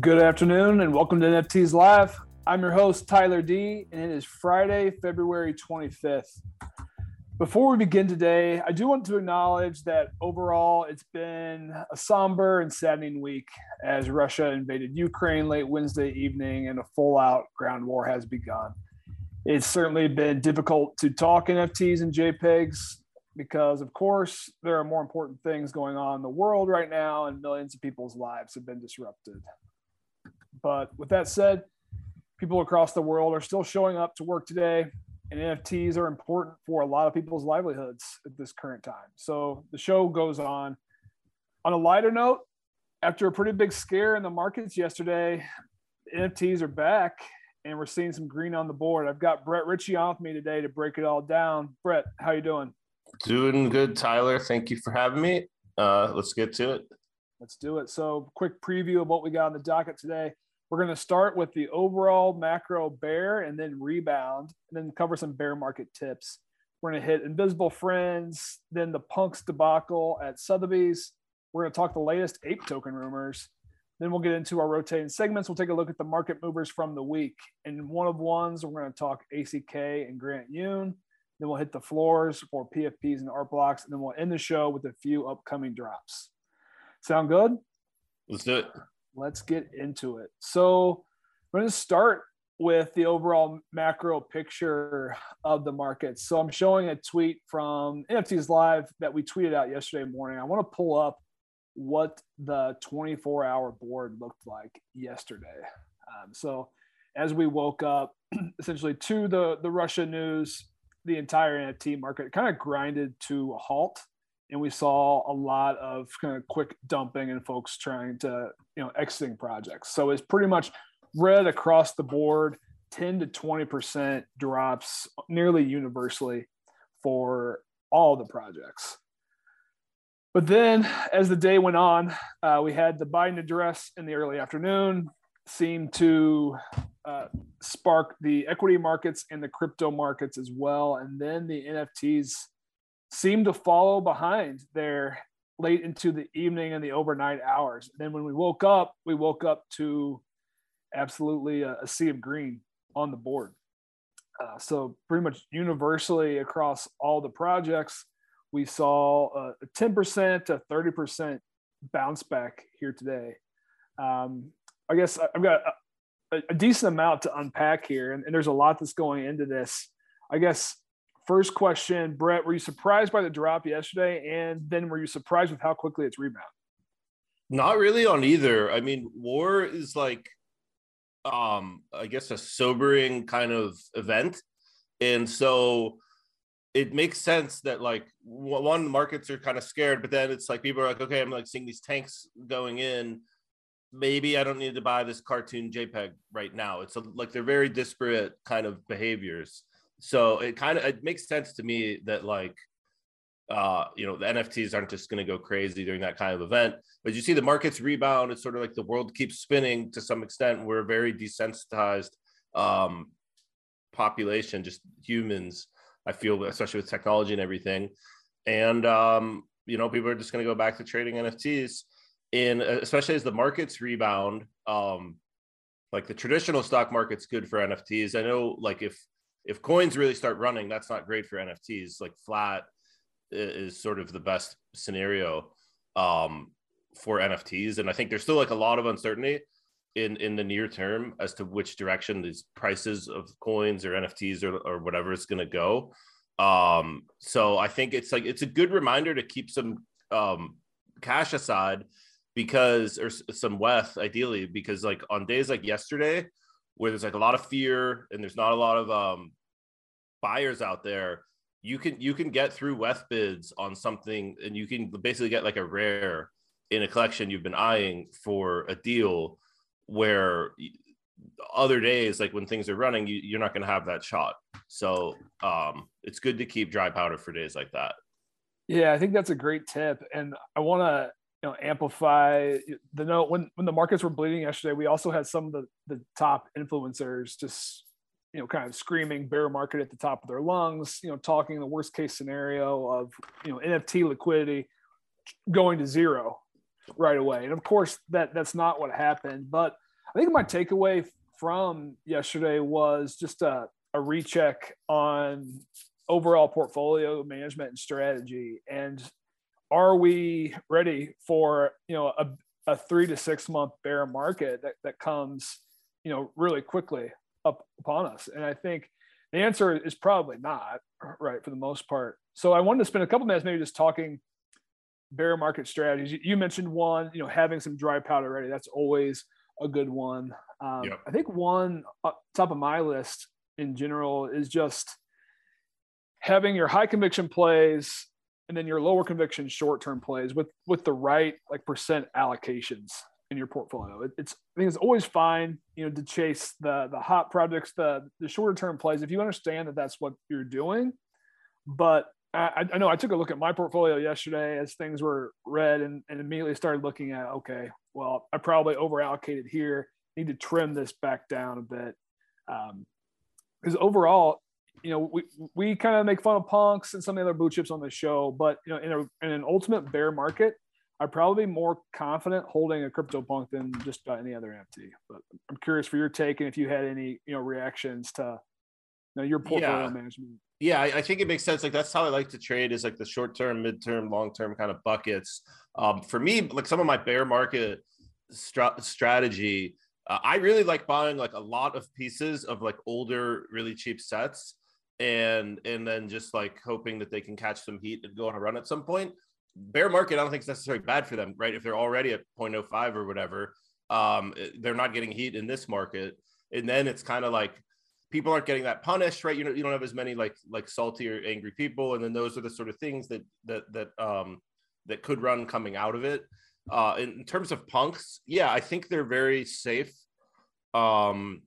Good afternoon and welcome to NFTs Live. I'm your host, Tyler D, and it is Friday, February 25th. Before we begin today, I do want to acknowledge that overall it's been a somber and saddening week as Russia invaded Ukraine late Wednesday evening and a full out ground war has begun. It's certainly been difficult to talk NFTs and JPEGs because, of course, there are more important things going on in the world right now and millions of people's lives have been disrupted. But with that said, people across the world are still showing up to work today and NFTs are important for a lot of people's livelihoods at this current time. So the show goes on. On a lighter note, after a pretty big scare in the markets yesterday, NFTs are back and we're seeing some green on the board. I've got Brett Ritchie on with me today to break it all down. Brett, how you doing? Doing good, Tyler. Thank you for having me. Uh, let's get to it. Let's do it. So, quick preview of what we got on the docket today. We're going to start with the overall macro bear and then rebound, and then cover some bear market tips. We're going to hit Invisible Friends, then the Punks debacle at Sotheby's. We're going to talk the latest ape token rumors. Then we'll get into our rotating segments. We'll take a look at the market movers from the week. And one of ones, we're going to talk ACK and Grant Yun. Then we'll hit the floors for PFPs and art blocks. And then we'll end the show with a few upcoming drops. Sound good? Let's do it let's get into it. So we're going to start with the overall macro picture of the market. So I'm showing a tweet from NFTs Live that we tweeted out yesterday morning. I want to pull up what the 24 hour board looked like yesterday. Um, so as we woke up, essentially to the, the Russia news, the entire NFT market kind of grinded to a halt and we saw a lot of kind of quick dumping and folks trying to you know exiting projects. So it's pretty much red across the board 10 to 20 percent drops nearly universally for all the projects. But then as the day went on uh, we had the biden address in the early afternoon seemed to uh, spark the equity markets and the crypto markets as well and then the nfts seemed to follow behind there late into the evening and the overnight hours. Then when we woke up, we woke up to absolutely a, a sea of green on the board. Uh, so pretty much universally across all the projects, we saw a 10% to 30% bounce back here today. Um, I guess I've got a, a, decent amount to unpack here, and, and there's a lot that's going into this. I guess First question, Brett, were you surprised by the drop yesterday? And then were you surprised with how quickly it's rebounded? Not really on either. I mean, war is like, um, I guess a sobering kind of event. And so it makes sense that like one markets are kind of scared, but then it's like people are like, okay, I'm like seeing these tanks going in. Maybe I don't need to buy this cartoon JPEG right now. It's a, like they're very disparate kind of behaviors so it kind of it makes sense to me that like uh you know the nfts aren't just going to go crazy during that kind of event but you see the markets rebound it's sort of like the world keeps spinning to some extent we're a very desensitized um population just humans i feel especially with technology and everything. And um you know people are just going to go back to trading nfts in especially as the markets rebound um like the traditional stock market's good for nfts i know like if if coins really start running, that's not great for NFTs. Like flat is sort of the best scenario um, for NFTs, and I think there's still like a lot of uncertainty in in the near term as to which direction these prices of coins or NFTs or, or whatever is going to go. Um, so I think it's like it's a good reminder to keep some um, cash aside because or some wealth ideally because like on days like yesterday where there's like a lot of fear and there's not a lot of um, buyers out there, you can you can get through WETH bids on something, and you can basically get like a rare in a collection you've been eyeing for a deal where other days like when things are running you, are not going to have that shot. So um it's good to keep dry powder for days like that. Yeah i think that's a great tip. And i want to you know amplify the note when when the markets were bleeding yesterday we also had some of the the top influencers just you know kind of screaming bear market at the top of their lungs you know talking the worst case scenario of you know nft liquidity going to zero right away. And of course, that that's not what happened. But I think my takeaway from yesterday was just a, a recheck on overall portfolio management and strategy. And are we ready for you know a, a three to six month bear market that, that comes you know really quickly up upon us? And I think the answer is probably not right for the most part. So I wanted to spend a couple minutes maybe just talking bear market strategies. You mentioned one, you know, having some dry powder ready. That's always a good one. Um, yep. I think one top of my list in general is just having your high conviction plays and then your lower conviction short term plays with with the right like percent allocations in your portfolio. It, it's I think it's always fine, you know, to chase the the hot projects, the the shorter term plays if you understand that that's what you're doing. But I, I know I took a look at my portfolio yesterday as things were red and, and immediately started looking at okay, well, I probably over allocated here. Need to trim this back down a bit. Um, because overall, you know, we we kind of make fun of punks and some of the other blue chips on the show, but you know, in a in an ultimate bear market, I'd probably be more confident holding a crypto punk than just about any other NFT. But I'm curious for your take and if you had any you know reactions to you know, your portfolio yeah. management. Yeah, I, I, think it makes sense. Like that's how I like to trade is like the short term, mid term, long term kind of buckets. Um, for me, like some of my bear market stra- strategy, uh, I really like buying like a lot of pieces of like older, really cheap sets and and then just like hoping that they can catch some heat and go on a run at some point. Bear market, I don't think it's necessarily bad for them, right? If they're already at 0.05 or whatever, um, they're not getting heat in this market, and then it's kind of like people aren't getting that punished, right? You know, you don't have as many like like salty or angry people, and then those are the sort of things that that that um that could run coming out of it. Uh, in, in terms of punks, yeah, I think they're very safe. Um,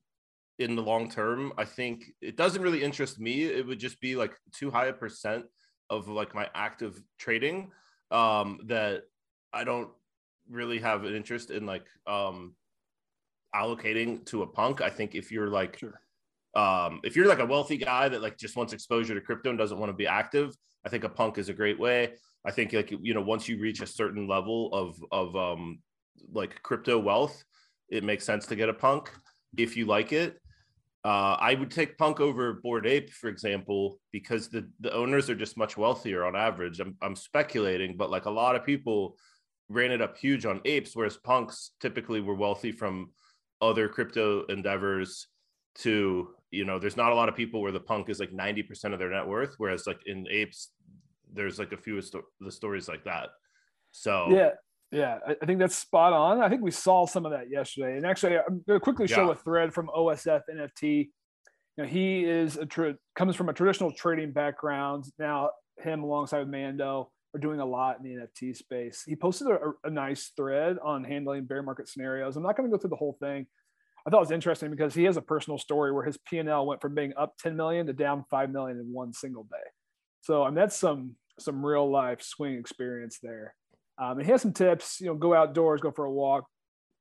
in the long term. I think it doesn't really interest me. It would just be like too high a percent of like my active trading um, that I don't really have an interest in like um, allocating to a punk. I think if you're like sure. um, if you're like a wealthy guy that like just wants exposure to crypto and doesn't want to be active, I think a punk is a great way. I think like you know once you reach a certain level of of um, like crypto wealth, it makes sense to get a punk if you like it. Uh, I would take Punk over Bored Ape, for example, because the, the owners are just much wealthier on average. I'm, I'm speculating, but like a lot of people ran it up huge on apes, whereas punks typically were wealthy from other crypto endeavors to, you know, there's not a lot of people where the punk is like 90% of their net worth, whereas like in apes, there's like a few of the stories like that. So yeah, yeah, I think that's spot on. I think we saw some of that yesterday. And actually, I'm going to quickly show yeah. a thread from OSF NFT. You know, he is a tra- comes from a traditional trading background. Now, him alongside with Mando are doing a lot in the NFT space. He posted a, a nice thread on handling bear market scenarios. I'm not going to go through the whole thing. I thought it was interesting because he has a personal story where his P&L went from being up 10 million to down 5 million in one single day. So, I mean, that's some some real life swing experience there. Um, and he has some tips. You know, go outdoors, go for a walk,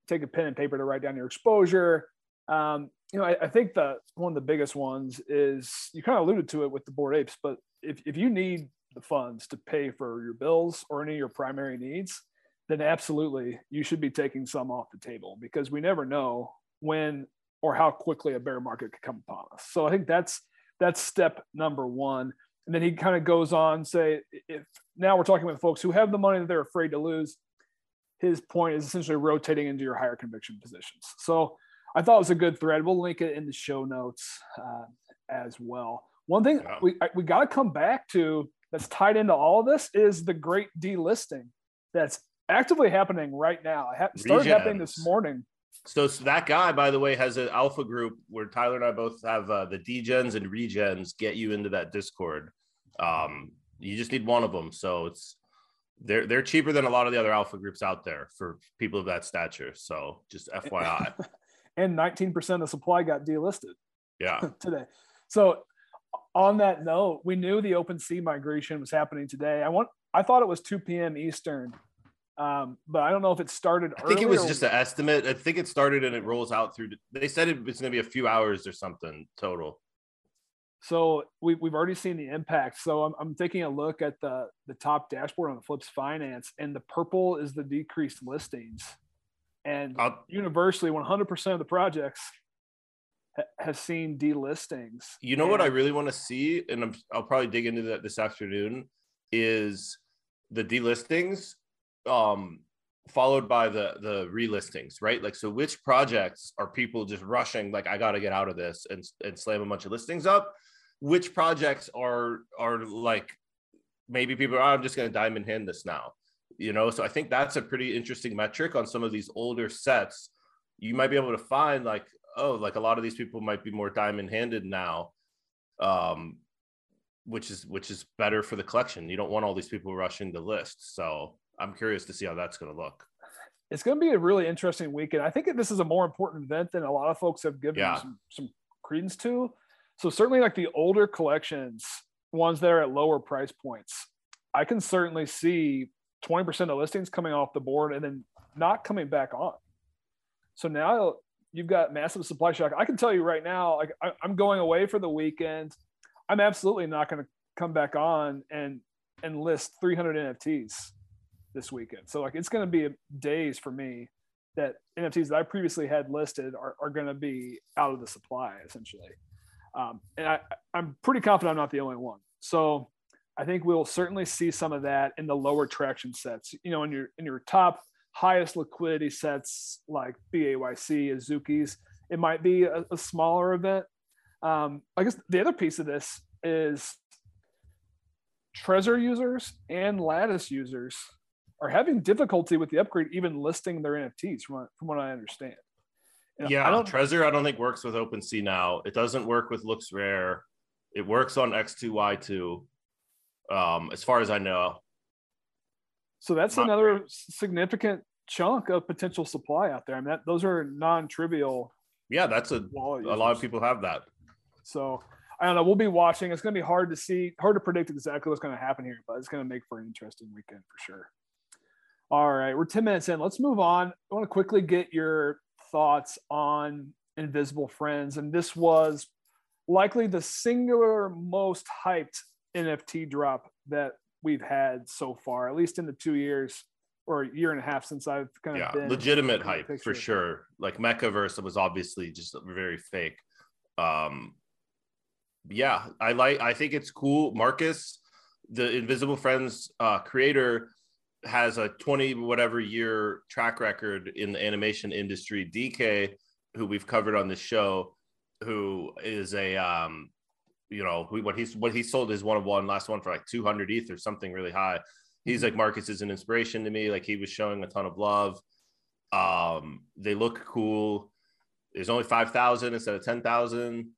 take a pen and paper to write down your exposure. Um, you know, I, I, think that one of the biggest ones is you kind of alluded to it with the Bored Apes, but if, if you need the funds to pay for your bills or any of your primary needs, then absolutely you should be taking some off the table because we never know when or how quickly a bear market could come upon us. So I think that's that's step number one. And then he kind of goes on say if now we're talking with folks who have the money that they're afraid to lose. His point is essentially rotating into your higher conviction positions. So I thought it was a good thread. We'll link it in the show notes uh, as well. One thing yeah. we we got to come back to that's tied into all of this is the great delisting that's actively happening right now. It started happening this morning. So, so, that guy, by the way, has an alpha group where Tyler and I both have uh, the degens and regens get you into that Discord. Um, you just need one of them. So it's they're they're cheaper than a lot of the other alpha groups out there for people of that stature. So just FYI. and 19% of the supply got delisted. Yeah. today. So on that note, we knew the OpenSea migration was happening today. I want I thought it was 2 p.m. Eastern. Um, but I don't know if it started. I think it was or... just an estimate. I think it started and it rolls out through. They said it was going to be a few hours or something total. So we, we've already seen the impact. So I'm, I'm taking a look at the, the top dashboard on the Flips Finance, and the purple is the decreased listings. And I'll- universally, 100% of the projects ha- has seen delistings. You know what I really want to see, and I'm, I'll probably dig into that this afternoon, is the delistings, um, followed by the the relistings, right? Like, so which projects are people just rushing? Like, I got to get out of this and and slam a bunch of listings up. Which projects are are like maybe people are "Oh, I'm just going to diamond hand this now, you know? So I think that's a pretty interesting metric on some of these older sets. You might be able to find like oh, like a lot of these people might be more diamond handed now, um, which is which is better for the collection. You don't want all these people rushing the list. So I'm curious to see how that's going to look. it's going to be a really interesting weekend. I think this is a more important event than a lot of folks have given Yeah. some, some credence to. So certainly like the older collections, ones that are at lower price points, I can certainly see 20% of listings coming off the board and then not coming back on. So now you've got massive supply shock. I can tell you right now, like I, I'm going away for the weekend. I'm absolutely not going to come back on and and list 300 NFTs this weekend. So like it's going to be days for me that NFTs that I previously had listed are, are going to be out of the supply essentially. Um, and I, I'm pretty confident I'm not the only one. So I think we'll certainly see some of that in the lower traction sets. You know, in your in your top highest liquidity sets like BAYC, Azuki's, it might be a, a smaller event. Um, I guess the other piece of this is Trezor users and Lattice users are having difficulty with the upgrade, even listing their NFTs, from what, from what I understand. And Yeah, I don't, Trezor I don't think works with OpenSea now. It doesn't work with LooksRare. It works on X2Y2, um, as far as I know. so that's not another significant chunk of potential supply out there. I mean, that, those are non-trivial. Yeah, that's a a lot of people have that. So I don't know. We'll be watching. It's going to be hard to see, hard to predict exactly what's going to happen here, but it's going to make for an interesting weekend for sure. All right, we're 10 minutes in. Let's move on. I want to quickly get your thoughts on Invisible Friends. And this was likely the singular most hyped NFT drop that we've had so far, at least in the two years or a year and a half since I've kind of Yeah, been legitimate hype for sure. Like Mechaverse was obviously just very fake. Um, yeah, I like. I think it's cool. Marcus, the Invisible Friends uh, creator, has a twenty whatever year track record in the animation industry. DK, who we've covered on this show, who is a um, you know, who- what he's what he sold his one of one last one for like two hundred ETH or something really high. He's like Marcus is an inspiration to me. Like he was showing a ton of love. Um, they look cool. There's only five thousand instead of ten thousand,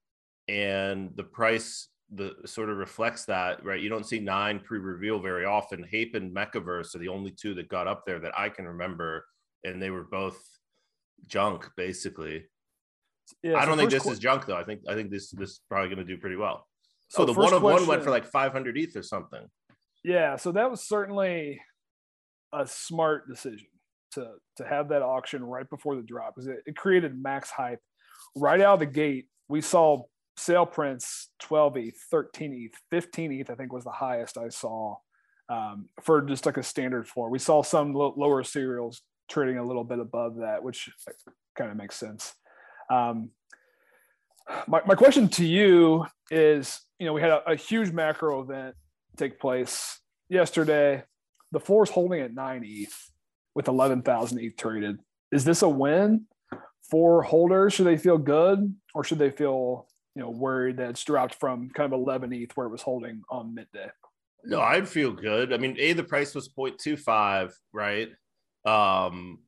and the price the sort of reflects that, right? You don't see nine pre-reveal very often. Hape and Mechaverse are the only two that got up there that I can remember, and they were both junk basically. so I don't think this que- is junk though. I think I think this this is probably going to do pretty well. So oh, the one of one went for like 500 ETH or something. Yeah, so that was certainly a smart decision to to have that auction right before the drop because it, it created max hype right out of the gate. We saw sale prints 12 ETH, 13 ETH, 15 ETH, I think was the highest I saw um, for just like a standard floor. We saw some lo- lower serials trading a little bit above that, which kind of makes sense. Um, my, my question to you is you know we had a, a huge macro event take place yesterday the floor is holding at 9 eth with 11000 eth traded is this a win for holders should they feel good or should they feel you know worried that it's dropped from kind of 11 eth where it was holding on midday No, I'd feel good. I mean, A, the price was 0.25, right? Um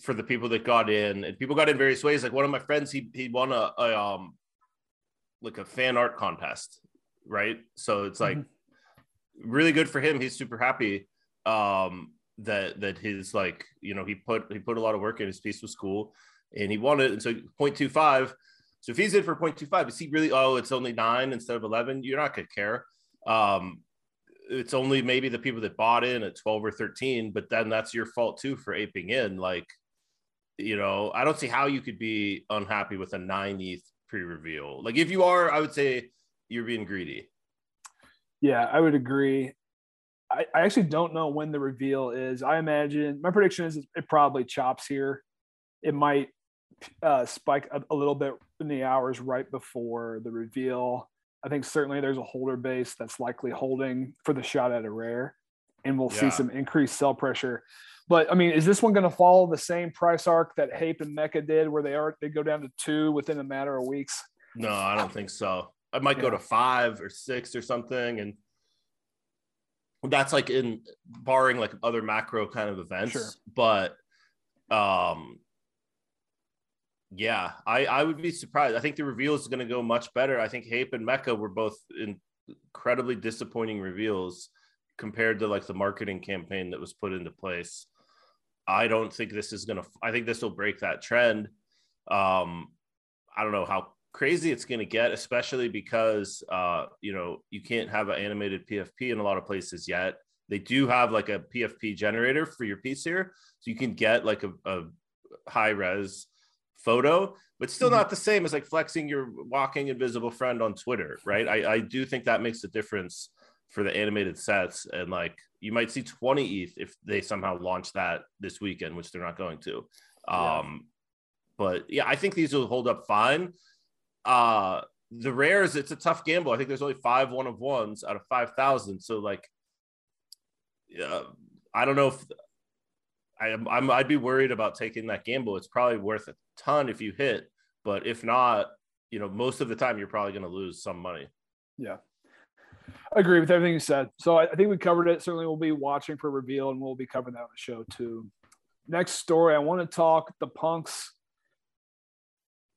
for the people that got in, and people got in various ways. Like one of my friends, he he won a, a um like a fan art contest, right? So it's like Mhm. really good for him. He's super happy um that that his like, you know, he put he put a lot of work in, his piece was cool, and he won it. And so 0.25. So if he's in for 0.25, is he really oh, it's only nine instead of 11? You're not gonna care. Um, it's only maybe the people that bought in at 12 or 13, but then that's your fault too for aping in. Like, you know, I don't see how you could be unhappy with a nine ETH pre-reveal. Like if you are, I would say you're being greedy. Yeah, I would agree. I, I actually don't know when the reveal is. I imagine my prediction is it probably chops here. It might uh, spike a, a little bit in the hours right before the reveal. I think certainly there's a holder base that's likely holding for the shot at a rare, and we'll yeah. see some increased sell pressure. But I mean, is this one going to follow the same price arc that Hape and Mecca did, where they are they go down to two within a matter of weeks? No, I don't think so. I might yeah. go to five or six or something, and that's like in barring like other macro kind of events. Sure. But um, yeah, I, I would be surprised. I think the reveal is going to go much better. I think Hape and Mecca were both incredibly disappointing reveals compared to like the marketing campaign that was put into place. I don't think this is going to, I think this will break that trend. Um, I don't know how crazy it's going to get, especially because, uh, you know, you can't have an animated PFP in a lot of places yet. They do have like a PFP generator for your piece here. So you can get like a, a high res photo, but still mm-hmm. not the same as like flexing your walking invisible friend on Twitter, right? I, I do think that makes a difference for the animated sets. And like you might see 20 ETH if they somehow launch that this weekend, which they're not going to. Yeah. Um, but yeah, I think these will hold up fine. Uh, the rares, it's a tough gamble. I think there's only five one of ones out of 5,000. So like, yeah, I don't know if I, I'm, I'd be worried about taking that gamble. It's probably worth a ton if you hit, but if not, you know, most of the time you're probably going to lose some money. Yeah. I agree with everything you said. So I, I think we covered it. Certainly we'll be watching for reveal and we'll be covering that on the show too. Next story, I want to talk the punks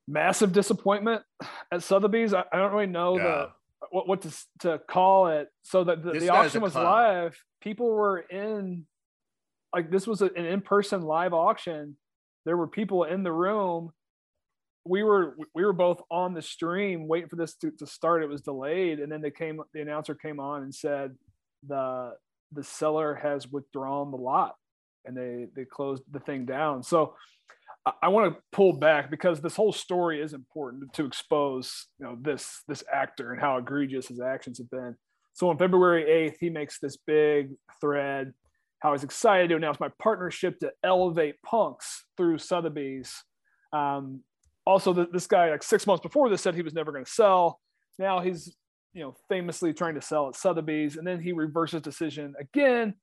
massive disappointment at Sotheby's. I, I don't really know yeah. the what, what to, to call it. So that the, the auction was live. People were in like this was an in-person live auction. There were people in the room. We were we were both on the stream waiting for this to, to start. It was delayed. And then they came the announcer came on and said the the seller has withdrawn the lot. And they they closed the thing down. So I, I want to pull back because this whole story is important to expose you know this this actor and how egregious his actions have been. So on february 8th he makes this big thread how I was excited to announce my partnership to elevate punks through Sotheby's. Um, also, the, this guy, like six months before this, said he was never going to sell. Now he's, you know, famously trying to sell at Sotheby's, and then he reverses decision again,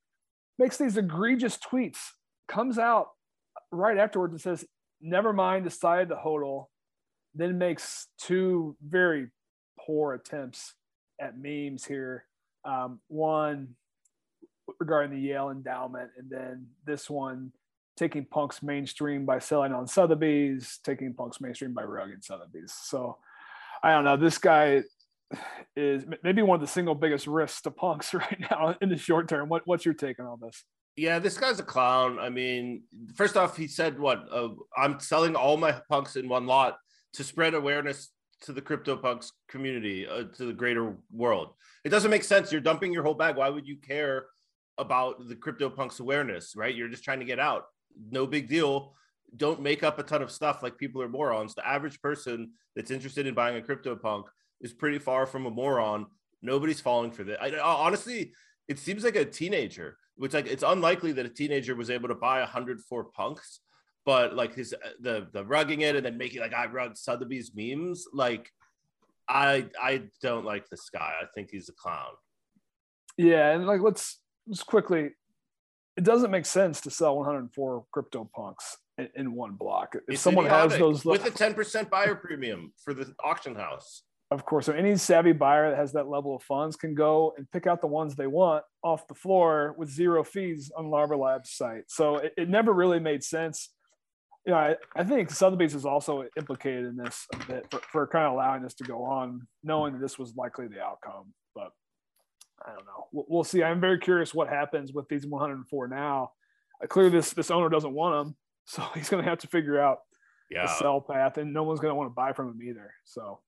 makes these egregious tweets, comes out right afterwards and says, "Never mind, decided to hodl." Then makes two very poor attempts at memes here. Um, one regarding the Yale endowment, and then this one taking punks mainstream by selling on Sotheby's, taking punks mainstream by rugging Sotheby's. So I don't know. This guy is maybe one of the single biggest risks to punks right now in the short term. What, what's your take on all this? Yeah, this guy's a clown. I mean, first off, he said, "What? Uh, I'm selling all my punks in one lot to spread awareness to the crypto punks community, uh, to the greater world." It doesn't make sense. You're dumping your whole bag. Why would you care about the CryptoPunks awareness, right? You're just trying to get out. No big deal. Don't make up a ton of stuff like people are morons. The average person that's interested in buying a CryptoPunk is pretty far from a moron. Nobody's falling for that. I, honestly, it seems like a teenager, which like it's unlikely that a teenager was able to buy 104 punks, but like his the the rugging it and then making like I rug Sotheby's memes, like I I don't like this guy. I think he's a clown. Yeah, and like let's just quickly, it doesn't make sense to sell 104 crypto punks in, in one block. If it's someone idiotic. has those with a 10% buyer premium for the auction house. Of course, so any savvy buyer that has that level of funds can go and pick out the ones they want off the floor with zero fees on Larva Labs site. So it, it never really made sense. You know, I, I think Sotheby's is also implicated in this a bit for, for kind of allowing this to go on, knowing that this was likely the outcome. I don't know. We'll, we'll, see. I'm very curious what happens with these 104 now. Uh, clearly, this this owner doesn't want them, so he's going to have to figure out yeah. the sell path, and no one's going to want to buy from him either. So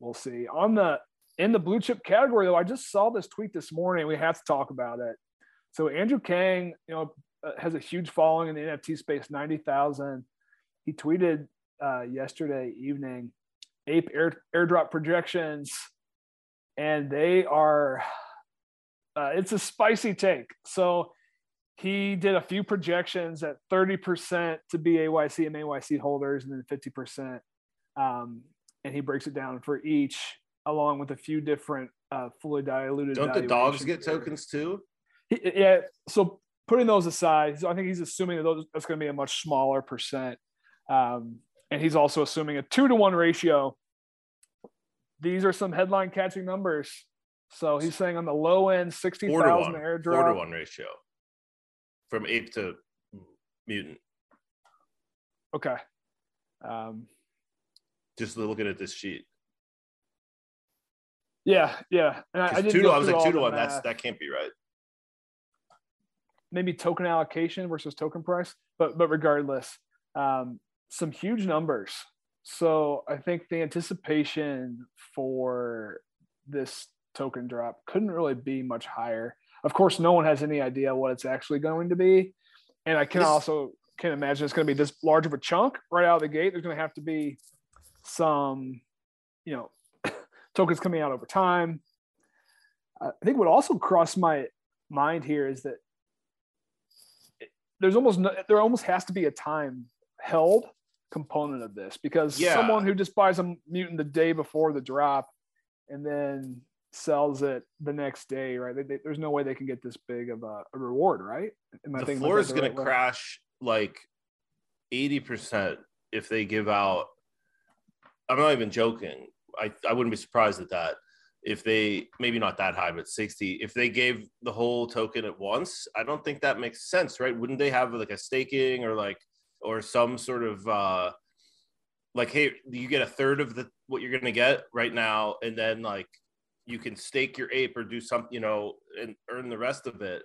we'll see. On the in the blue chip category, though, I just saw this tweet this morning. We have to talk about it. So Andrew Kang, you know, uh, has a huge following in the NFT space, ninety thousand. He tweeted uh, yesterday evening ape air, airdrop projections, and they are uh, it's a spicy take. So he did a few projections at 30% to BAYC and AYC holders, and then 50%. Um, and he breaks it down for each, along with a few different uh, fully diluted. Don't the dogs get tokens too? He, yeah. So putting those aside, so I think he's assuming that those, that's going to be a much smaller percent. Um, and he's also assuming a two to one ratio. These are some headline catching numbers. So he's saying on the low end, 60,000 airdrop. Four to one ratio from ape to mutant. Okay. Um, Just looking at this sheet. Yeah, yeah. And I, I, two to, I was like two to one. That's that can't be right. Maybe token allocation versus token price, but but regardless, um, some huge numbers. So I think the anticipation for this token drop couldn't really be much higher. Of course, no one has any idea what it's actually going to be, and I can this, also can imagine it's going to be this large of a chunk right out of the gate. There's going to have to be some, you know, tokens coming out over time. I think what also crossed my mind here is that there's almost no, there almost has to be a time held component of this because yeah. someone who just buys a mutant the day before the drop and then sells it the next day, right? They, they, there's no way they can get this big of a, a reward, right? Am the floor is going right to crash like 80% if they give out. I'm not even joking. I, I wouldn't be surprised at that if they maybe not that high, but 60. If they gave the whole token at once, I don't think that makes sense, right? Wouldn't they have like a staking or like or some sort of uh like hey, you get a third of the what you're gonna get right now, and then like you can stake your ape or do something, you know, and earn the rest of it.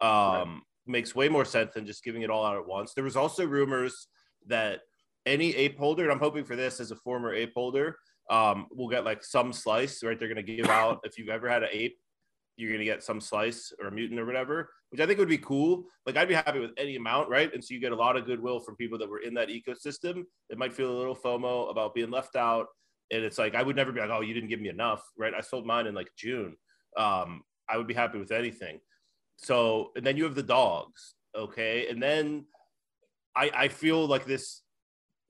Um, right. makes way more sense than just giving it all out at once. There was also rumors that any ape holder, and I'm hoping for this as a former ape holder, um, will get like some slice, right? They're going to give out if you've ever had an ape, you're going to get some slice or a mutant or whatever, which I think would be cool. Like I'd be happy with any amount, right? And so you get a lot of goodwill from people that were in that ecosystem. It might feel a little FOMO about being left out and it's like I would never be like, oh, you didn't give me enough, right? I sold mine in like June. Um, I would be happy with anything. So, and then you have the dogs, okay, and then I I feel like this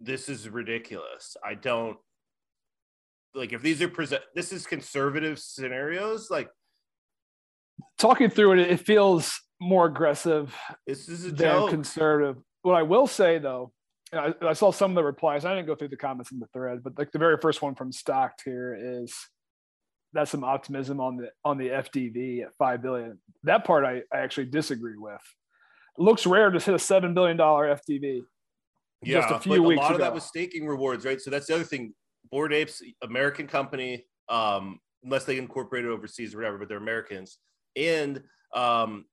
this is ridiculous. I don't like if these are present. This is conservative scenarios, like talking through it. It feels more aggressive. This is a than joke. conservative. What I will say though I, I, saw some of the replies. I didn't go through the comments in the thread, but like the very first one from Stocked here is that's some optimism on the on the FDV at five billion. That part I, I actually disagree with. It looks rare to hit a seven billion dollar FDV. Yeah, just a few weeks a lot ago. of that was staking rewards, right? So that's the other thing. Bored Apes, American company, um, unless they incorporated overseas or whatever, but they're Americans. And um,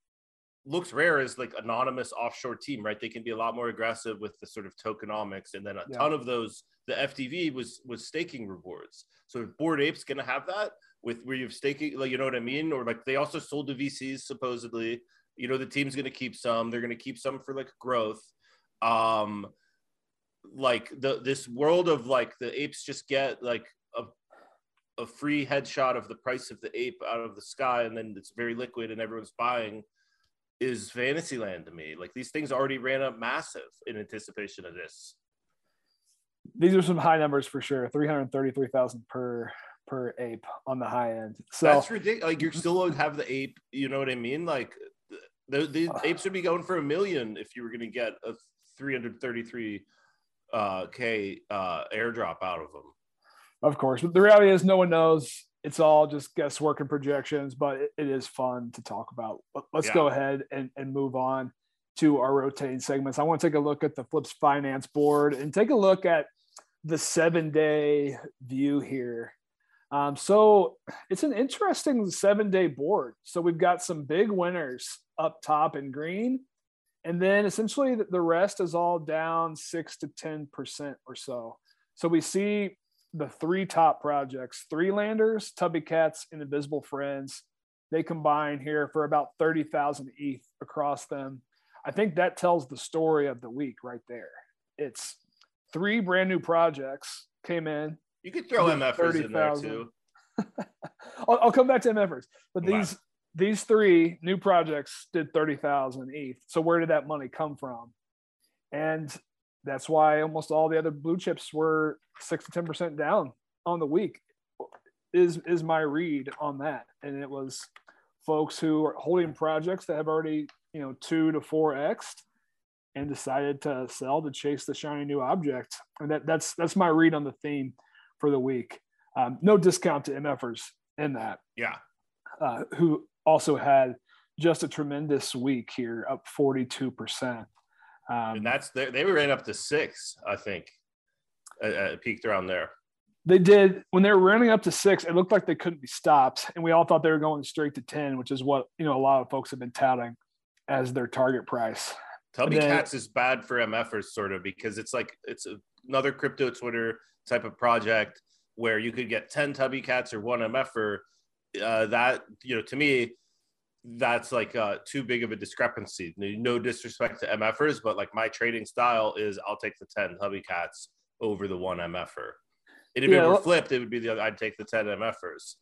LooksRare as like anonymous offshore team, right? They can be a lot more aggressive with the sort of tokenomics, and then a yeah. ton of those. The FDV was was staking rewards. So Bored Apes to have that with where you've staking, like you know what I mean, or like they also sold to VCs supposedly. You know the team's to keep some. They're to keep some for like growth. Um, like the this world of like the apes just get like a a free headshot of the price of the ape out of the sky, and then it's very liquid and everyone's buying is Fantasyland to me. Like these things already ran up massive in anticipation of this. These are some high numbers for sure. Three hundred thirty-three thousand per per ape on the high end. So that's ridiculous. Like you still have the ape. You know what I mean? Like the, the uh, apes would be going for a million if you were going to get a three hundred thirty-three uh, k uh, airdrop out of them. Of course, but the reality is, no one knows it's all just guesswork and projections, but it, it is fun to talk about. Let's yeah. go ahead and, and move on to our rotating segments. I want to take a look at the Flips finance board and take a look at the seven day view here. Um, so it's an interesting seven day board. So we've got some big winners up top in green. And then essentially the rest is all down six to 10% or so. So we see the three top projects 3Landers tubby cats and invisible friends they combine here for about 30,000 ETH across them. I think that tells the story of the week right there. It's three brand new projects came in You could throw MFers in there too. I'll, I'll, come back to MFers, but these these three new projects did thirty thousand ETH. So where did that money come from? And that's why almost all the other blue chips were six to ten percent down on the week. Is is my read on that, and it was folks who are holding projects that have already you know two to four x and decided to sell to chase the shiny new object, and that that's that's my read on the theme for the week. Um, no discount to MFers in that. Yeah. Uh, who also had just a tremendous week here, up 42%. Um, and that's they, they ran up to six, I think, uh, peaked around there. They did when they were running up to six. It looked like they couldn't be stopped, and we all thought they were going straight to ten, which is what you know a lot of folks have been touting as their target price. Tubby then, Cats is bad for MFers, sort of, because it's like it's another crypto Twitter type of project where you could get 10 tubby cats or one MFer, uh, that, you know, to me, that's like uh, too big of a discrepancy. No disrespect to MFers, but like my trading style is I'll take the 10 tubby cats over the one MFer. And if yeah, it were flipped, it would be the other, I'd take the 10 MFers.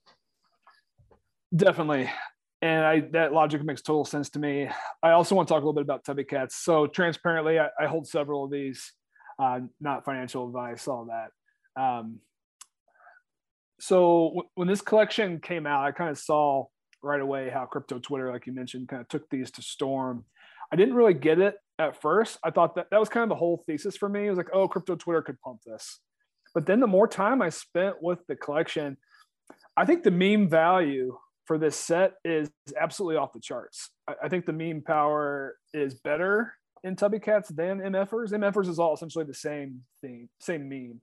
Definitely. And I that logic makes total sense to me. I also want to talk a little bit about tubby cats. So transparently, I, I hold several of these, uh, not financial advice, all that. Um, so w- when this collection came out, I kind of saw right away how crypto Twitter, like you mentioned, kind of took these to storm. I didn't really get it at first. I thought that that was kind of the whole thesis for me. It was like, oh, crypto Twitter could pump this. But then the more time I spent with the collection, I think the meme value for this set is absolutely off the charts. I, I think the meme power is better in Tubby Cats than MFers. MFers is all essentially the same thing, same meme.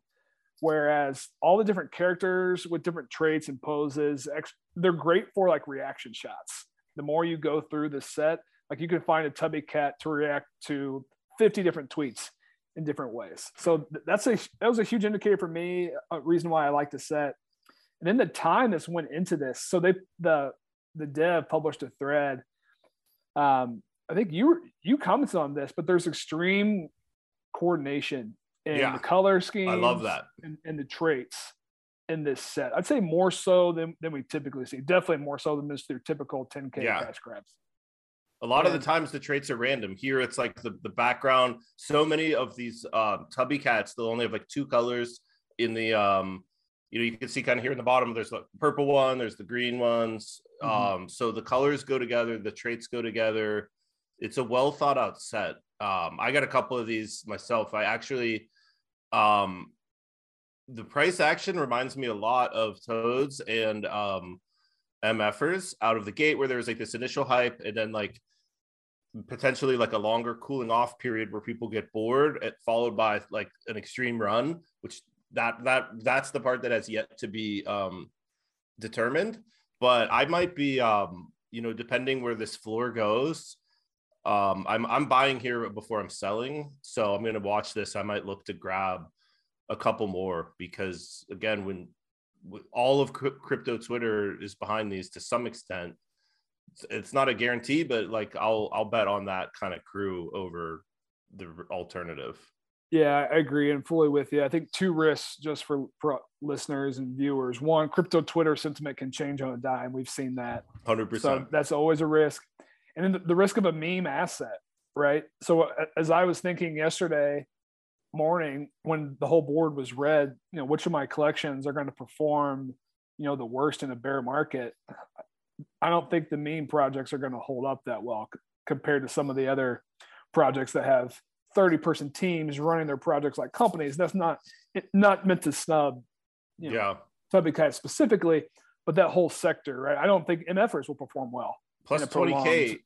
Whereas all the different characters with different traits and poses, they're great for like reaction shots. The more you go through the set, like you can find a tubby cat to react to 50 different tweets in different ways. So that's a that was a huge indicator for me, a reason why I like the set. And then the time this went into this. So they the the dev published a thread. Um, I think you you commented on this, but there's extreme coordination and yeah. the color scheme. I love that. And, and, the traits in this set. I'd say more so than, than we typically see. Definitely more so than just their typical 10K yeah. cash grabs. A lot and, of the times the traits are random. Here it's like the, the background. So many of these um, tubby cats, they'll only have like two colors in the um you know you can see kind of here in the bottom there's the purple one there's the green ones mm-hmm. um so the colors go together the traits go together it's a well thought out set um i got a couple of these myself i actually um, the price action reminds me a lot of Toads and um, MFers out of the gate, where there was like this initial hype and then like potentially like a longer cooling off period where people get bored, it, followed by like an extreme run, which that that that's the part that has yet to be um, determined. But I might be, um, you know, depending where this floor goes, um, I'm I'm buying here before I'm selling, so I'm going to watch this. I might look to grab a couple more because again, when all of crypto Twitter is behind these to some extent, it's not a guarantee, but like I'll I'll bet on that kind of crew over the alternative. Yeah, I agree and fully with you. I think two risks just for, for listeners and viewers. One, crypto Twitter sentiment can change on a dime. We've seen that. 100%. So that's always a risk and then the, the risk of a meme asset, right? So uh, as I was thinking yesterday morning when the whole board was red, you know, which of my collections are going to perform, you know, the worst in a bear market? I don't think the meme projects are going to hold up that well compared to some of the other projects that have 30 person teams running their projects like companies. That's not not meant to snub, you know, yeah, Tubby Cat specifically, but that whole sector, right? I don't think MFers will perform well plus 20k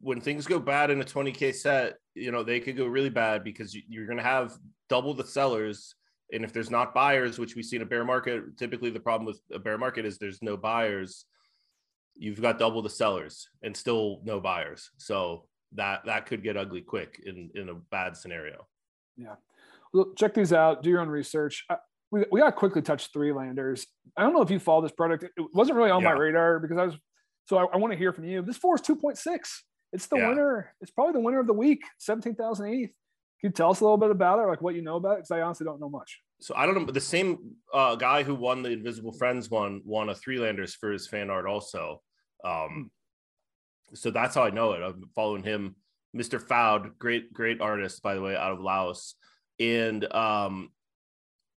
when things go bad in a 20k set you know they could go really bad because you're going to have double the sellers. And if there's not buyers which we see in a bear market typically the problem with a bear market is there's no buyers. You've got double the sellers and still no buyers. So that that could get ugly quick in in a bad scenario. Yeah. Look check these out. Do your own research. Uh, we, we got quickly touched 3Landers. I don't know if you follow this product. It wasn't really on yeah. my radar because i was so I, I want to hear from you. This four is 2.6. It's the yeah. winner. It's probably the winner of the week, 17,000 ETH. Can you tell us a little bit about it, like what you know about it? Because I honestly don't know much. so I don't know, but the same uh, guy who won the Invisible Friends one won a 3Landers for his fan art also. Um, so that's how I know it. I'm following him, Mr. Foud, great, great artist, by the way, out of Laos. And um,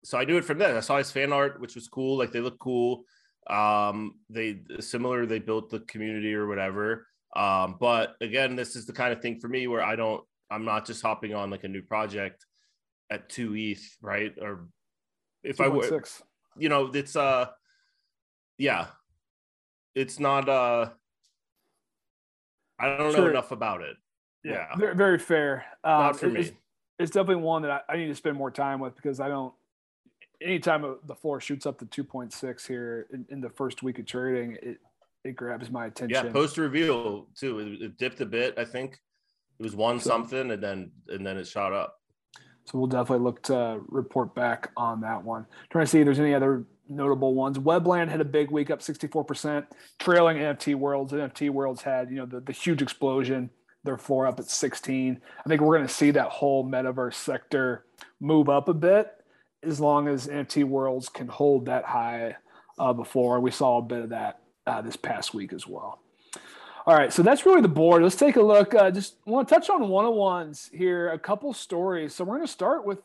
so I knew it from there. I saw his fan art, which was cool. Like they look cool. Um, they similar, they built the community or whatever. Um, but again, this is the kind of thing for me where I don't, I'm not just hopping on like a new project at two ETH, right? Or if I were, you know, it's uh, yeah, it's not uh, I don't sure. know enough about it. Yeah, yeah. Very, fair. Um, not for it's, me. It's definitely one that I, I need to spend more time with because I don't. Anytime the floor shoots up to 2.6 here in, in the first week of trading, it it grabs my attention. Yeah, post reveal too. It, it, dipped a bit. I think it was one so, something, and then and then it shot up. So we'll definitely look to report back on that one. Trying to see if there's any other notable ones. Webland had a big week, up 64%, trailing NFT Worlds. NFT Worlds had you know the, the huge explosion. Their floor up at 16. I think we're going to see that whole metaverse sector move up a bit as long as NFT Worlds can hold that high uh, before. We saw a bit of that uh, this past week as well. All right, so that's really the board. Let's take a look. Uh, just want to touch on one on ones here, a couple stories. So we're going to start with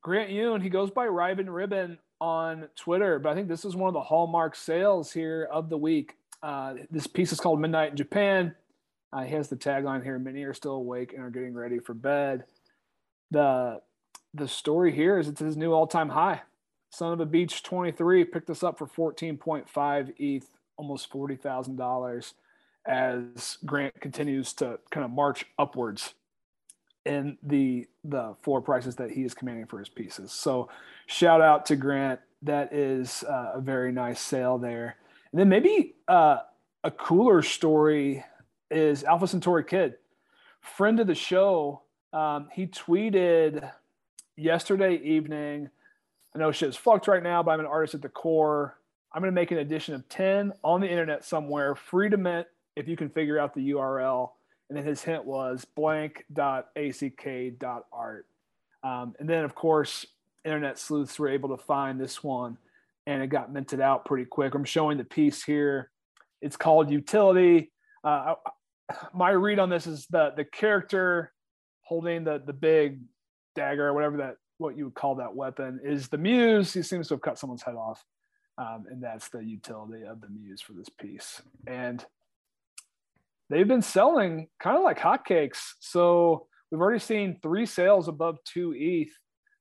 Grant Yun. He goes by Riven Ribbon on Twitter, but I think this is one of the hallmark sales here of the week. Uh, this piece is called Midnight in Japan. Uh, he has the tagline here: "Many are still awake and are getting ready for bed." the The story here is it's his new all time high. Son of a Beach 23 picked this up for 14.5 ETH, almost forty thousand dollars, as Grant continues to kind of march upwards in the the floor prices that he is commanding for his pieces. So, shout out to Grant. That is uh, a very nice sale there. And then maybe uh, a cooler story is Alpha Centauri Kid, friend of the show. Um, he tweeted yesterday evening. I know shit's fucked right now, but I'm an artist at the core. I'm going to make an edition of 10 on the internet somewhere, free to mint if you can figure out the URL. And then his hint was blank.ack.art. Um, and then, of course, internet sleuths were able to find this one and it got minted out pretty quick. I'm showing the piece here. It's called Utility. Uh, my read on this is the the character holding the the big dagger or whatever that what you would call that weapon is the muse. He seems to have cut someone's head off. Um, and that's the utility of the muse for this piece. And they've been selling kind of like hotcakes. So we've already seen three sales above two ETH.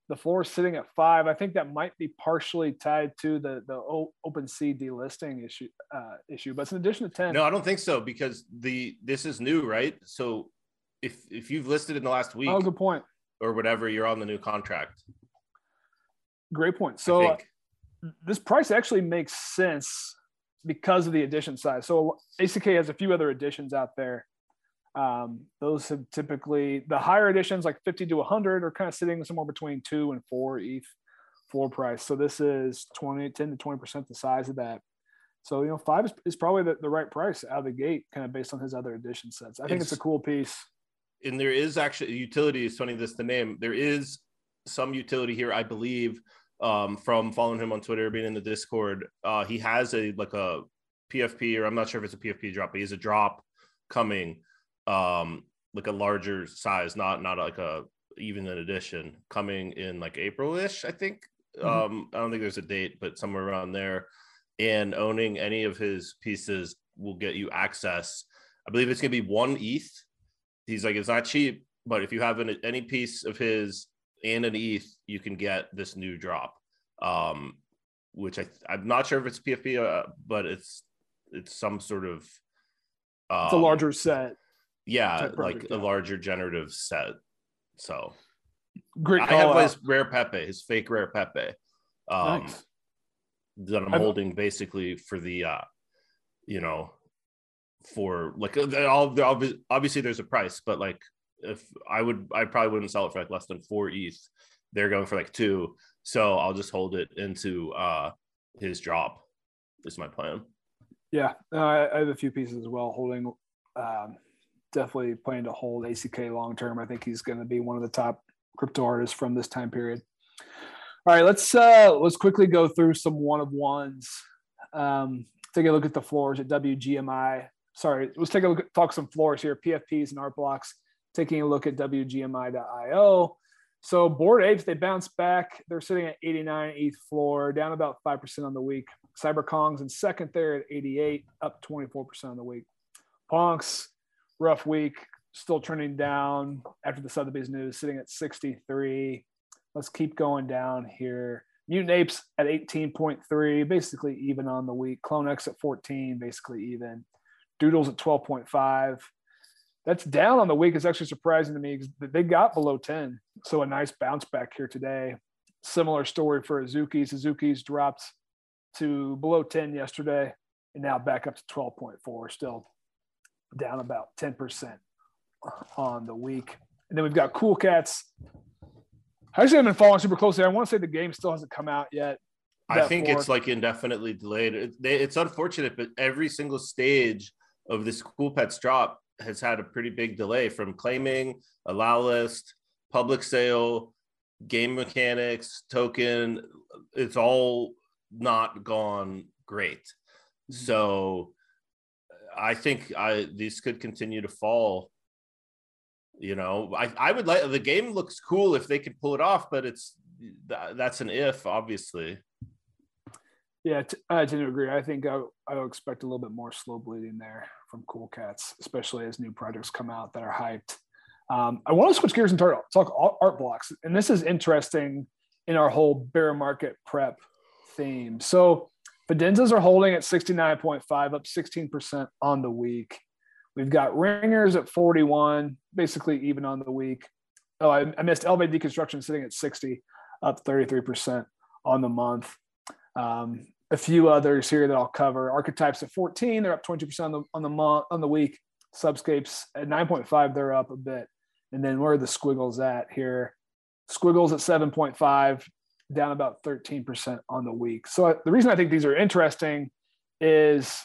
The floor is sitting at five. I think that might be partially tied to the the OpenSea delisting issue uh, issue, but it's an addition to ten. No, I don't think so because the this is new, right? So if if you've listed in the last week, oh, good point, or whatever, you're on the new contract. Great point. So uh, this price actually makes sense because of the edition size. So ACK has a few other editions out there. Um, those have typically the higher editions, like 50 to 100, are kind of sitting somewhere between two and four ETH floor price. So this is 20, 10 to 20 percent the size of that. So you know, five is, is probably the, the right price out of the gate, kind of based on his other edition sets. I think it's, it's a cool piece. And there is actually utility. Is funny this the name. There is some utility here, I believe, um, from following him on Twitter, being in the Discord. Uh, he has a like a PFP, or I'm not sure if it's a PFP drop, but he has a drop coming, um, like a larger size, not not like a even an edition coming in like April-ish, I think. Mm-hmm. Um, I don't think there's a date, but somewhere around there. And owning any of his pieces will get you access. I believe it's gonna be one ETH. He's like, it's not cheap, but if you have an, any piece of his and an ETH, you can get this new drop. Um, which I I'm not sure if it's PFP, uh, but it's it's some sort of um, it's a um, larger set. Yeah, like a larger generative set. So great. I have out. his rare Pepe, his fake rare Pepe. Um, nice. that I'm I've, holding basically for the uh, you know, for like all obviously there's a price, but like if I would, I probably wouldn't sell it for like less than four ETH. They're going for like two, so I'll just hold it into uh his drop. Is my plan. Yeah, uh, I have a few pieces as well. Holding, um, definitely plan to hold ACK long term. I think he's going to be one of the top crypto artists from this time period. All right, let's uh let's quickly go through some one of ones. Um, take a look at the floors at WGMI. Sorry, let's take a look talk some floors here, PFPs and art blocks. Taking a look at WGMI.io. So Bored Apes, they bounce back. They're sitting at 89 ETH floor, down about 5% on the week. CyberKongz in second there at 88, up 24% on the week. Punks, rough week, still trending down after the Sotheby's news, sitting at 63. Let's keep going down here. Mutant Apes at 18.3, basically even on the week. CloneX at 14, basically even. Doodles at 12.5. That's down on the week. It's actually surprising to me because they got below 10. So a nice bounce back here today. Similar story for Azuki. Suzuki's dropped to below 10 yesterday and now back up to 12.4, still down about 10% on the week. And then we've got Cool Cats. I actually haven't been following super closely. I want to say the game still hasn't come out yet. I think it's like indefinitely delayed. It's unfortunate, but every single stage of this Cool Pets drop has had a pretty big delay from claiming, allow list, public sale, game mechanics, token. It's all not gone great. Mm-hmm. So I think I these could continue to fall. You know, I, I would like the game looks cool if they could pull it off, but it's that's an if, obviously. Yeah, I tend to agree. I think I, I expect a little bit more slow bleeding there from Cool Cats, especially as new projects come out that are hyped. Um, I want to switch gears and talk, talk art blocks, and this is interesting in our whole bear market prep theme. So Fidenzas are holding at 69.5, up 16% on the week. We've got ringers at 41, basically even on the week. Oh, I, I missed Elevate Deconstruction sitting at 60, up 33% on the month. Um, a few others here that I'll cover. Archetypes at 14, they're up 22% on the on the month on the week. Subscapes at 9.5, they're up a bit. And then where are the squiggles at here? Squiggles at 7.5, down about 13% on the week. So the reason I think these are interesting is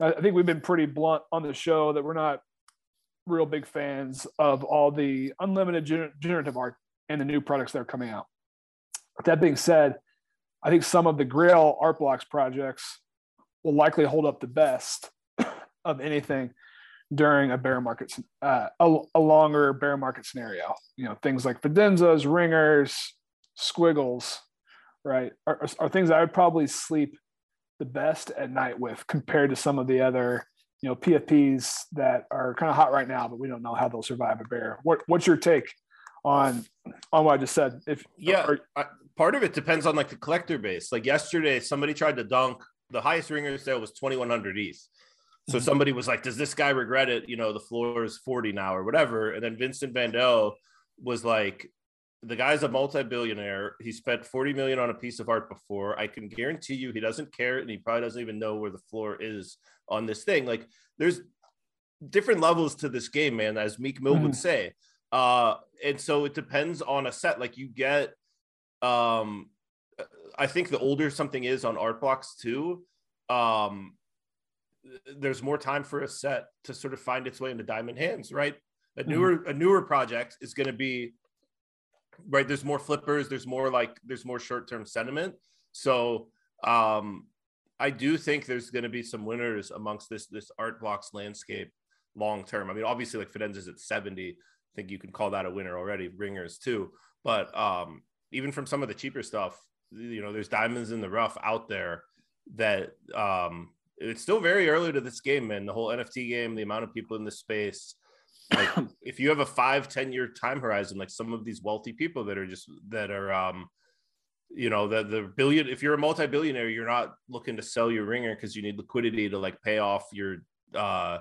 I think we've been pretty blunt on the show that we're not real big fans of all the unlimited generative art and the new products that are coming out. That being said, I think some of the Grail art blocks projects will likely hold up the best of anything during a bear market, uh, a, a, longer bear market scenario. You know, things like Fidenzas, ringers, squiggles, right, are, are, things I would probably sleep the best at night with compared to some of the other, you know, PFPs that are kind of hot right now, but we don't know how they'll survive a bear. What, what's your take on on what I just said? If yeah, I, part of it depends on like the collector base. Like yesterday, somebody tried to dunk the highest ringer sale was 2100 ETH. So mm-hmm. somebody was like, "Does this guy regret it?" You know, the floor is 40 now or whatever. And then Vincent Van Dough was like, "The guy's a multi-billionaire. He spent 40 million on a piece of art before. I can guarantee you, he doesn't care, and he probably doesn't even know where the floor is on this thing. Like, there's different levels to this game, man. As Meek Mill mm-hmm. would say." Uh, and so it depends on a set. Like you get um, I think the older something is on art blocks too, um, there's more time for a set to sort of find its way into diamond hands, right? A mm-hmm. newer mm-hmm. a newer project is going to be right. There's more flippers. There's more like there's more short term sentiment. So um, I do think there's going to be some winners amongst this this art blocks landscape long term. I mean, obviously, like Fidenzas at 70, I think you can call that a winner already. Ringers too, but um, even from some of the cheaper stuff, you know, there's diamonds in the rough out there that um, it's still very early to this game, man. The whole NFT game, the amount of people in this space. Like, if you have a five, 10 year time horizon, like some of these wealthy people that are just that are um, you know, the the billion if you're a multi-billionaire, you're not looking to sell your ringer because you need liquidity to like pay off your uh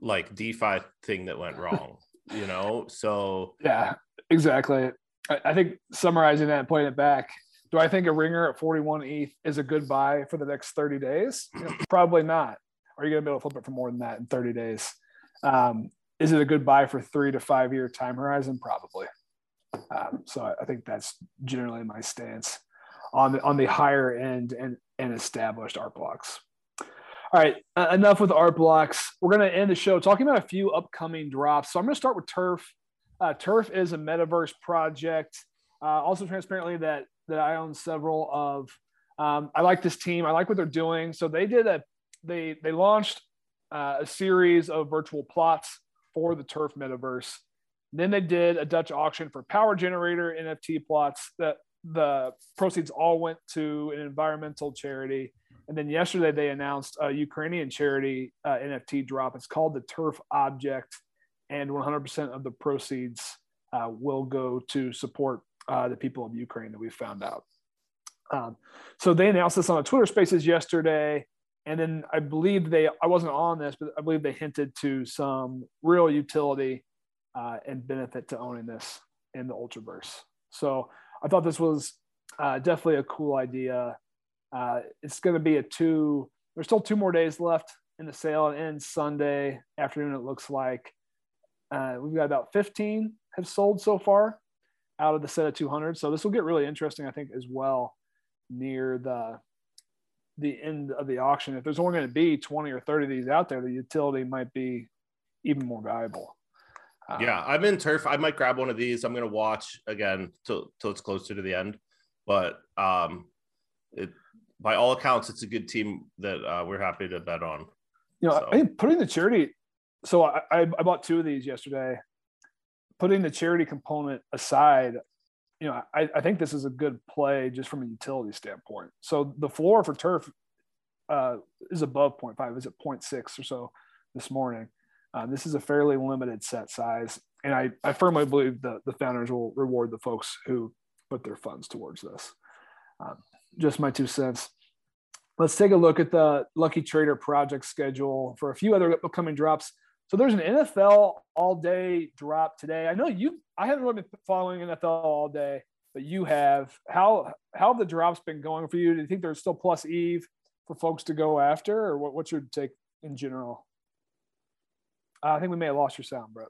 like DeFi thing that went wrong, you know. So yeah, exactly. I think summarizing that and putting it back, do I think a ringer at 41 ETH is a good buy for the next 30 days? You know, probably not. Are you going to be able to flip it for more than that in 30 days? Um, is it a good buy for three to five year time horizon? Probably. Um, so I think that's generally my stance on the on the higher end and, and established art blocks. All right, enough with art blocks. We're going to end the show talking about a few upcoming drops. So I'm going to start with Turf. Uh, Turf is a metaverse project. Uh, also, transparently, that that I own several of. Um, I like this team. I like what they're doing. So they did a they they launched uh, a series of virtual plots for the turf metaverse. Then they did a Dutch auction for power generator NFT plots that the proceeds all went to an environmental charity. And then yesterday they announced a Ukrainian charity uh, NFT drop. It's called the Turf Object, and 100% of the proceeds uh, will go to support uh, the people of Ukraine that we found out. Um, so they announced this on the Twitter Spaces yesterday, and then I believe they I wasn't on this, but I believe they hinted to some real utility uh, and benefit to owning this in the Ultraverse. So I thought this was uh, definitely a cool idea. Uh, it's going to be a two. There's still two more days left in the sale. It ends Sunday afternoon. It looks like uh, we've got about 15 have sold so far out of the set of 200. So this will get really interesting, I think, as well near the the end of the auction. If there's only going to be 20 or 30 of these out there, the utility might be even more valuable. Um, yeah, I'm in turf. I might grab one of these. I'm going to watch again till till it's closer to the end. But um, it by all accounts, it's a good team that uh, we're happy to bet on. You know, so. I think putting the charity. So I, I bought two of these yesterday. Putting the charity component aside, you know, I, I think this is a good play just from a utility standpoint. So the floor for turf uh, is above 0.5, is it 0.6 or so this morning. Uh, this is a fairly limited set size, and I, I firmly believe that the founders will reward the folks who put their funds towards this. Um, just my two cents. Let's take a look at the Lucky Trader project schedule for a few other upcoming drops. So there's an NFL all day drop today. I know you, I haven't really been following NFL all day, but you have. How how have the drops been going for you? Do you think there's still plus EV for folks to go after, or what, what's your take in general? Uh, I think we may have lost your sound, Brett.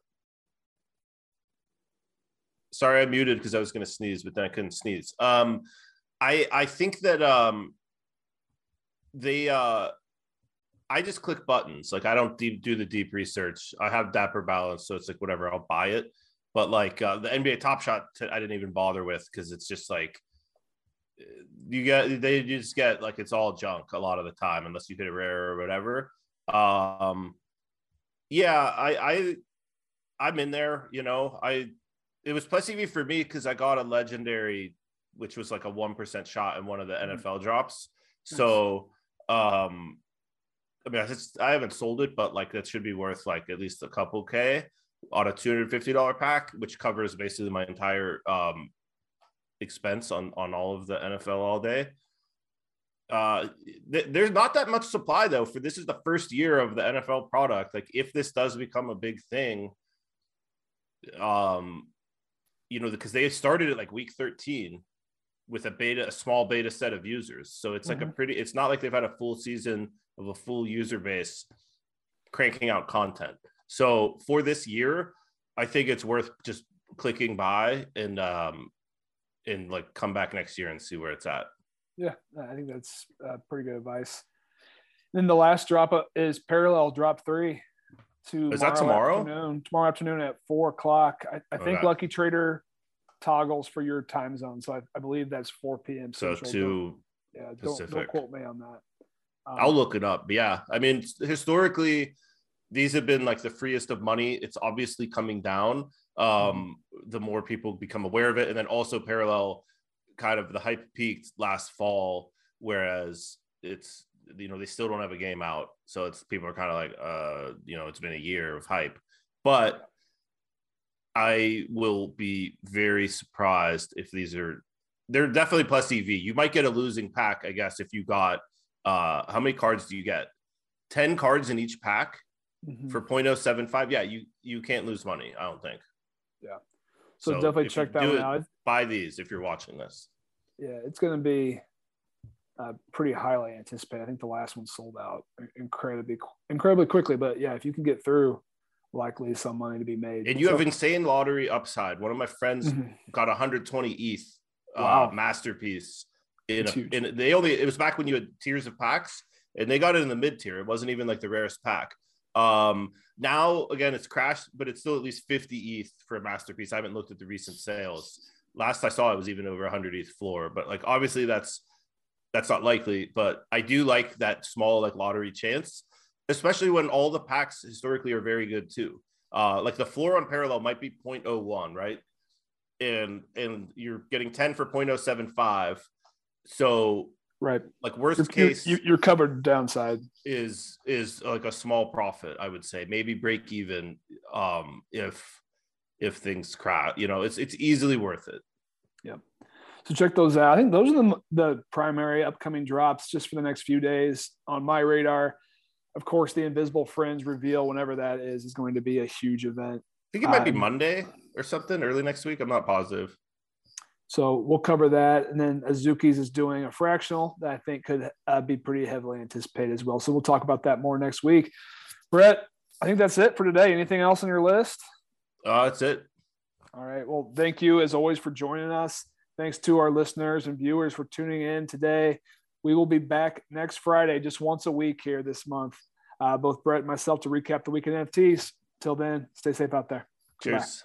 Sorry, I muted because I was going to sneeze, but then I couldn't sneeze. Um, I I think that um, they uh, I just click buttons. Like I don't deep, do the deep research. I have Dapper Balance, so it's like whatever. I'll buy it. But like uh, the NBA Top Shot, I didn't even bother with because it's just like you get they just get like it's all junk a lot of the time unless you hit a rare or whatever. Um, yeah, I I I'm in there. You know, I it was plus EV for me because I got a legendary, which was like a one percent shot in one of the mm-hmm. NFL drops. So um I mean, I, haven't sold it, but like that should be worth like at least a couple K on a $250 pack, which covers basically my entire um, expense on, on all of the NFL all day. Uh, th- there's not that much supply though, for this is the first year of the NFL product. Like if this does become a big thing, um, you know, because they started at like week 13 with a beta, a small beta set of users. So it's like mm-hmm. a pretty, it's not like they've had a full season of a full user base cranking out content. So for this year, I think it's worth just clicking buy and um and like come back next year and see where it's at. Yeah, I think that's uh, pretty good advice. Then the last drop is parallel drop three to is that tomorrow afternoon, tomorrow afternoon at four o'clock. I, I think okay. Lucky Trader toggles for your time zone, so I, I believe that's four p.m. So two. Yeah, don't, don't quote me on that. Um, I'll look it up. But yeah, I mean, historically, these have been like the freest of money. It's obviously coming down. Um, the more people become aware of it, and then also parallel, kind of the hype peaked last fall, whereas it's you know they still don't have a game out, so it's people are kind of like, uh, you know, it's been a year of hype, but I will be very surprised if these are. They're definitely plus EV. You might get a losing pack, I guess, if you got uh, how many cards do you get? 10 cards in each pack mm-hmm. for 0.075. Yeah, you you can't lose money, I don't think. Yeah. So, so definitely check that one out. Buy these if you're watching this. Yeah, it's going to be uh, pretty highly anticipated. I think the last one sold out incredibly incredibly quickly, but yeah, if you can get through, likely some money to be made. And you so, have insane lottery upside. One of my friends mm-hmm. got 120 ETH uh, wow. masterpiece in, a, in they only it was back when you had tiers of packs and they got it in the mid tier. It wasn't even like the rarest pack. Um, now again, it's crashed, but it's still at least 50 ETH for a masterpiece. I haven't looked at the recent sales. last I saw it was even over 100 ETH floor, but like obviously that's that's not likely. But I do like that small like lottery chance, especially when all the packs historically are very good too. Uh, like the floor on parallel might be 0.01, right? And and you're getting 10 for 0.075. So right, like worst you're, case, you're, you're covered downside is is like a small profit. I would say maybe break even um, if if things crash. You know, it's it's easily worth it. Yep. So check those out. I think those are the the primary upcoming drops just for the next few days on my radar. Of course, the Invisible Friends reveal, whenever that is, is going to be a huge event. I think it might um, be Monday or something early next week. I'm not positive. So we'll cover that. And then Azuki's is doing a fractional that I think could uh, be pretty heavily anticipated as well. So we'll talk about that more next week. Brett, I think that's it for today. Anything else on your list? Uh, that's it. All right. Well, thank you as always for joining us. Thanks to our listeners and viewers for tuning in today. We will be back next Friday, just once a week here this month. Uh, both Brett and myself to recap the weekend NFTs. Till then, stay safe out there. Cheers.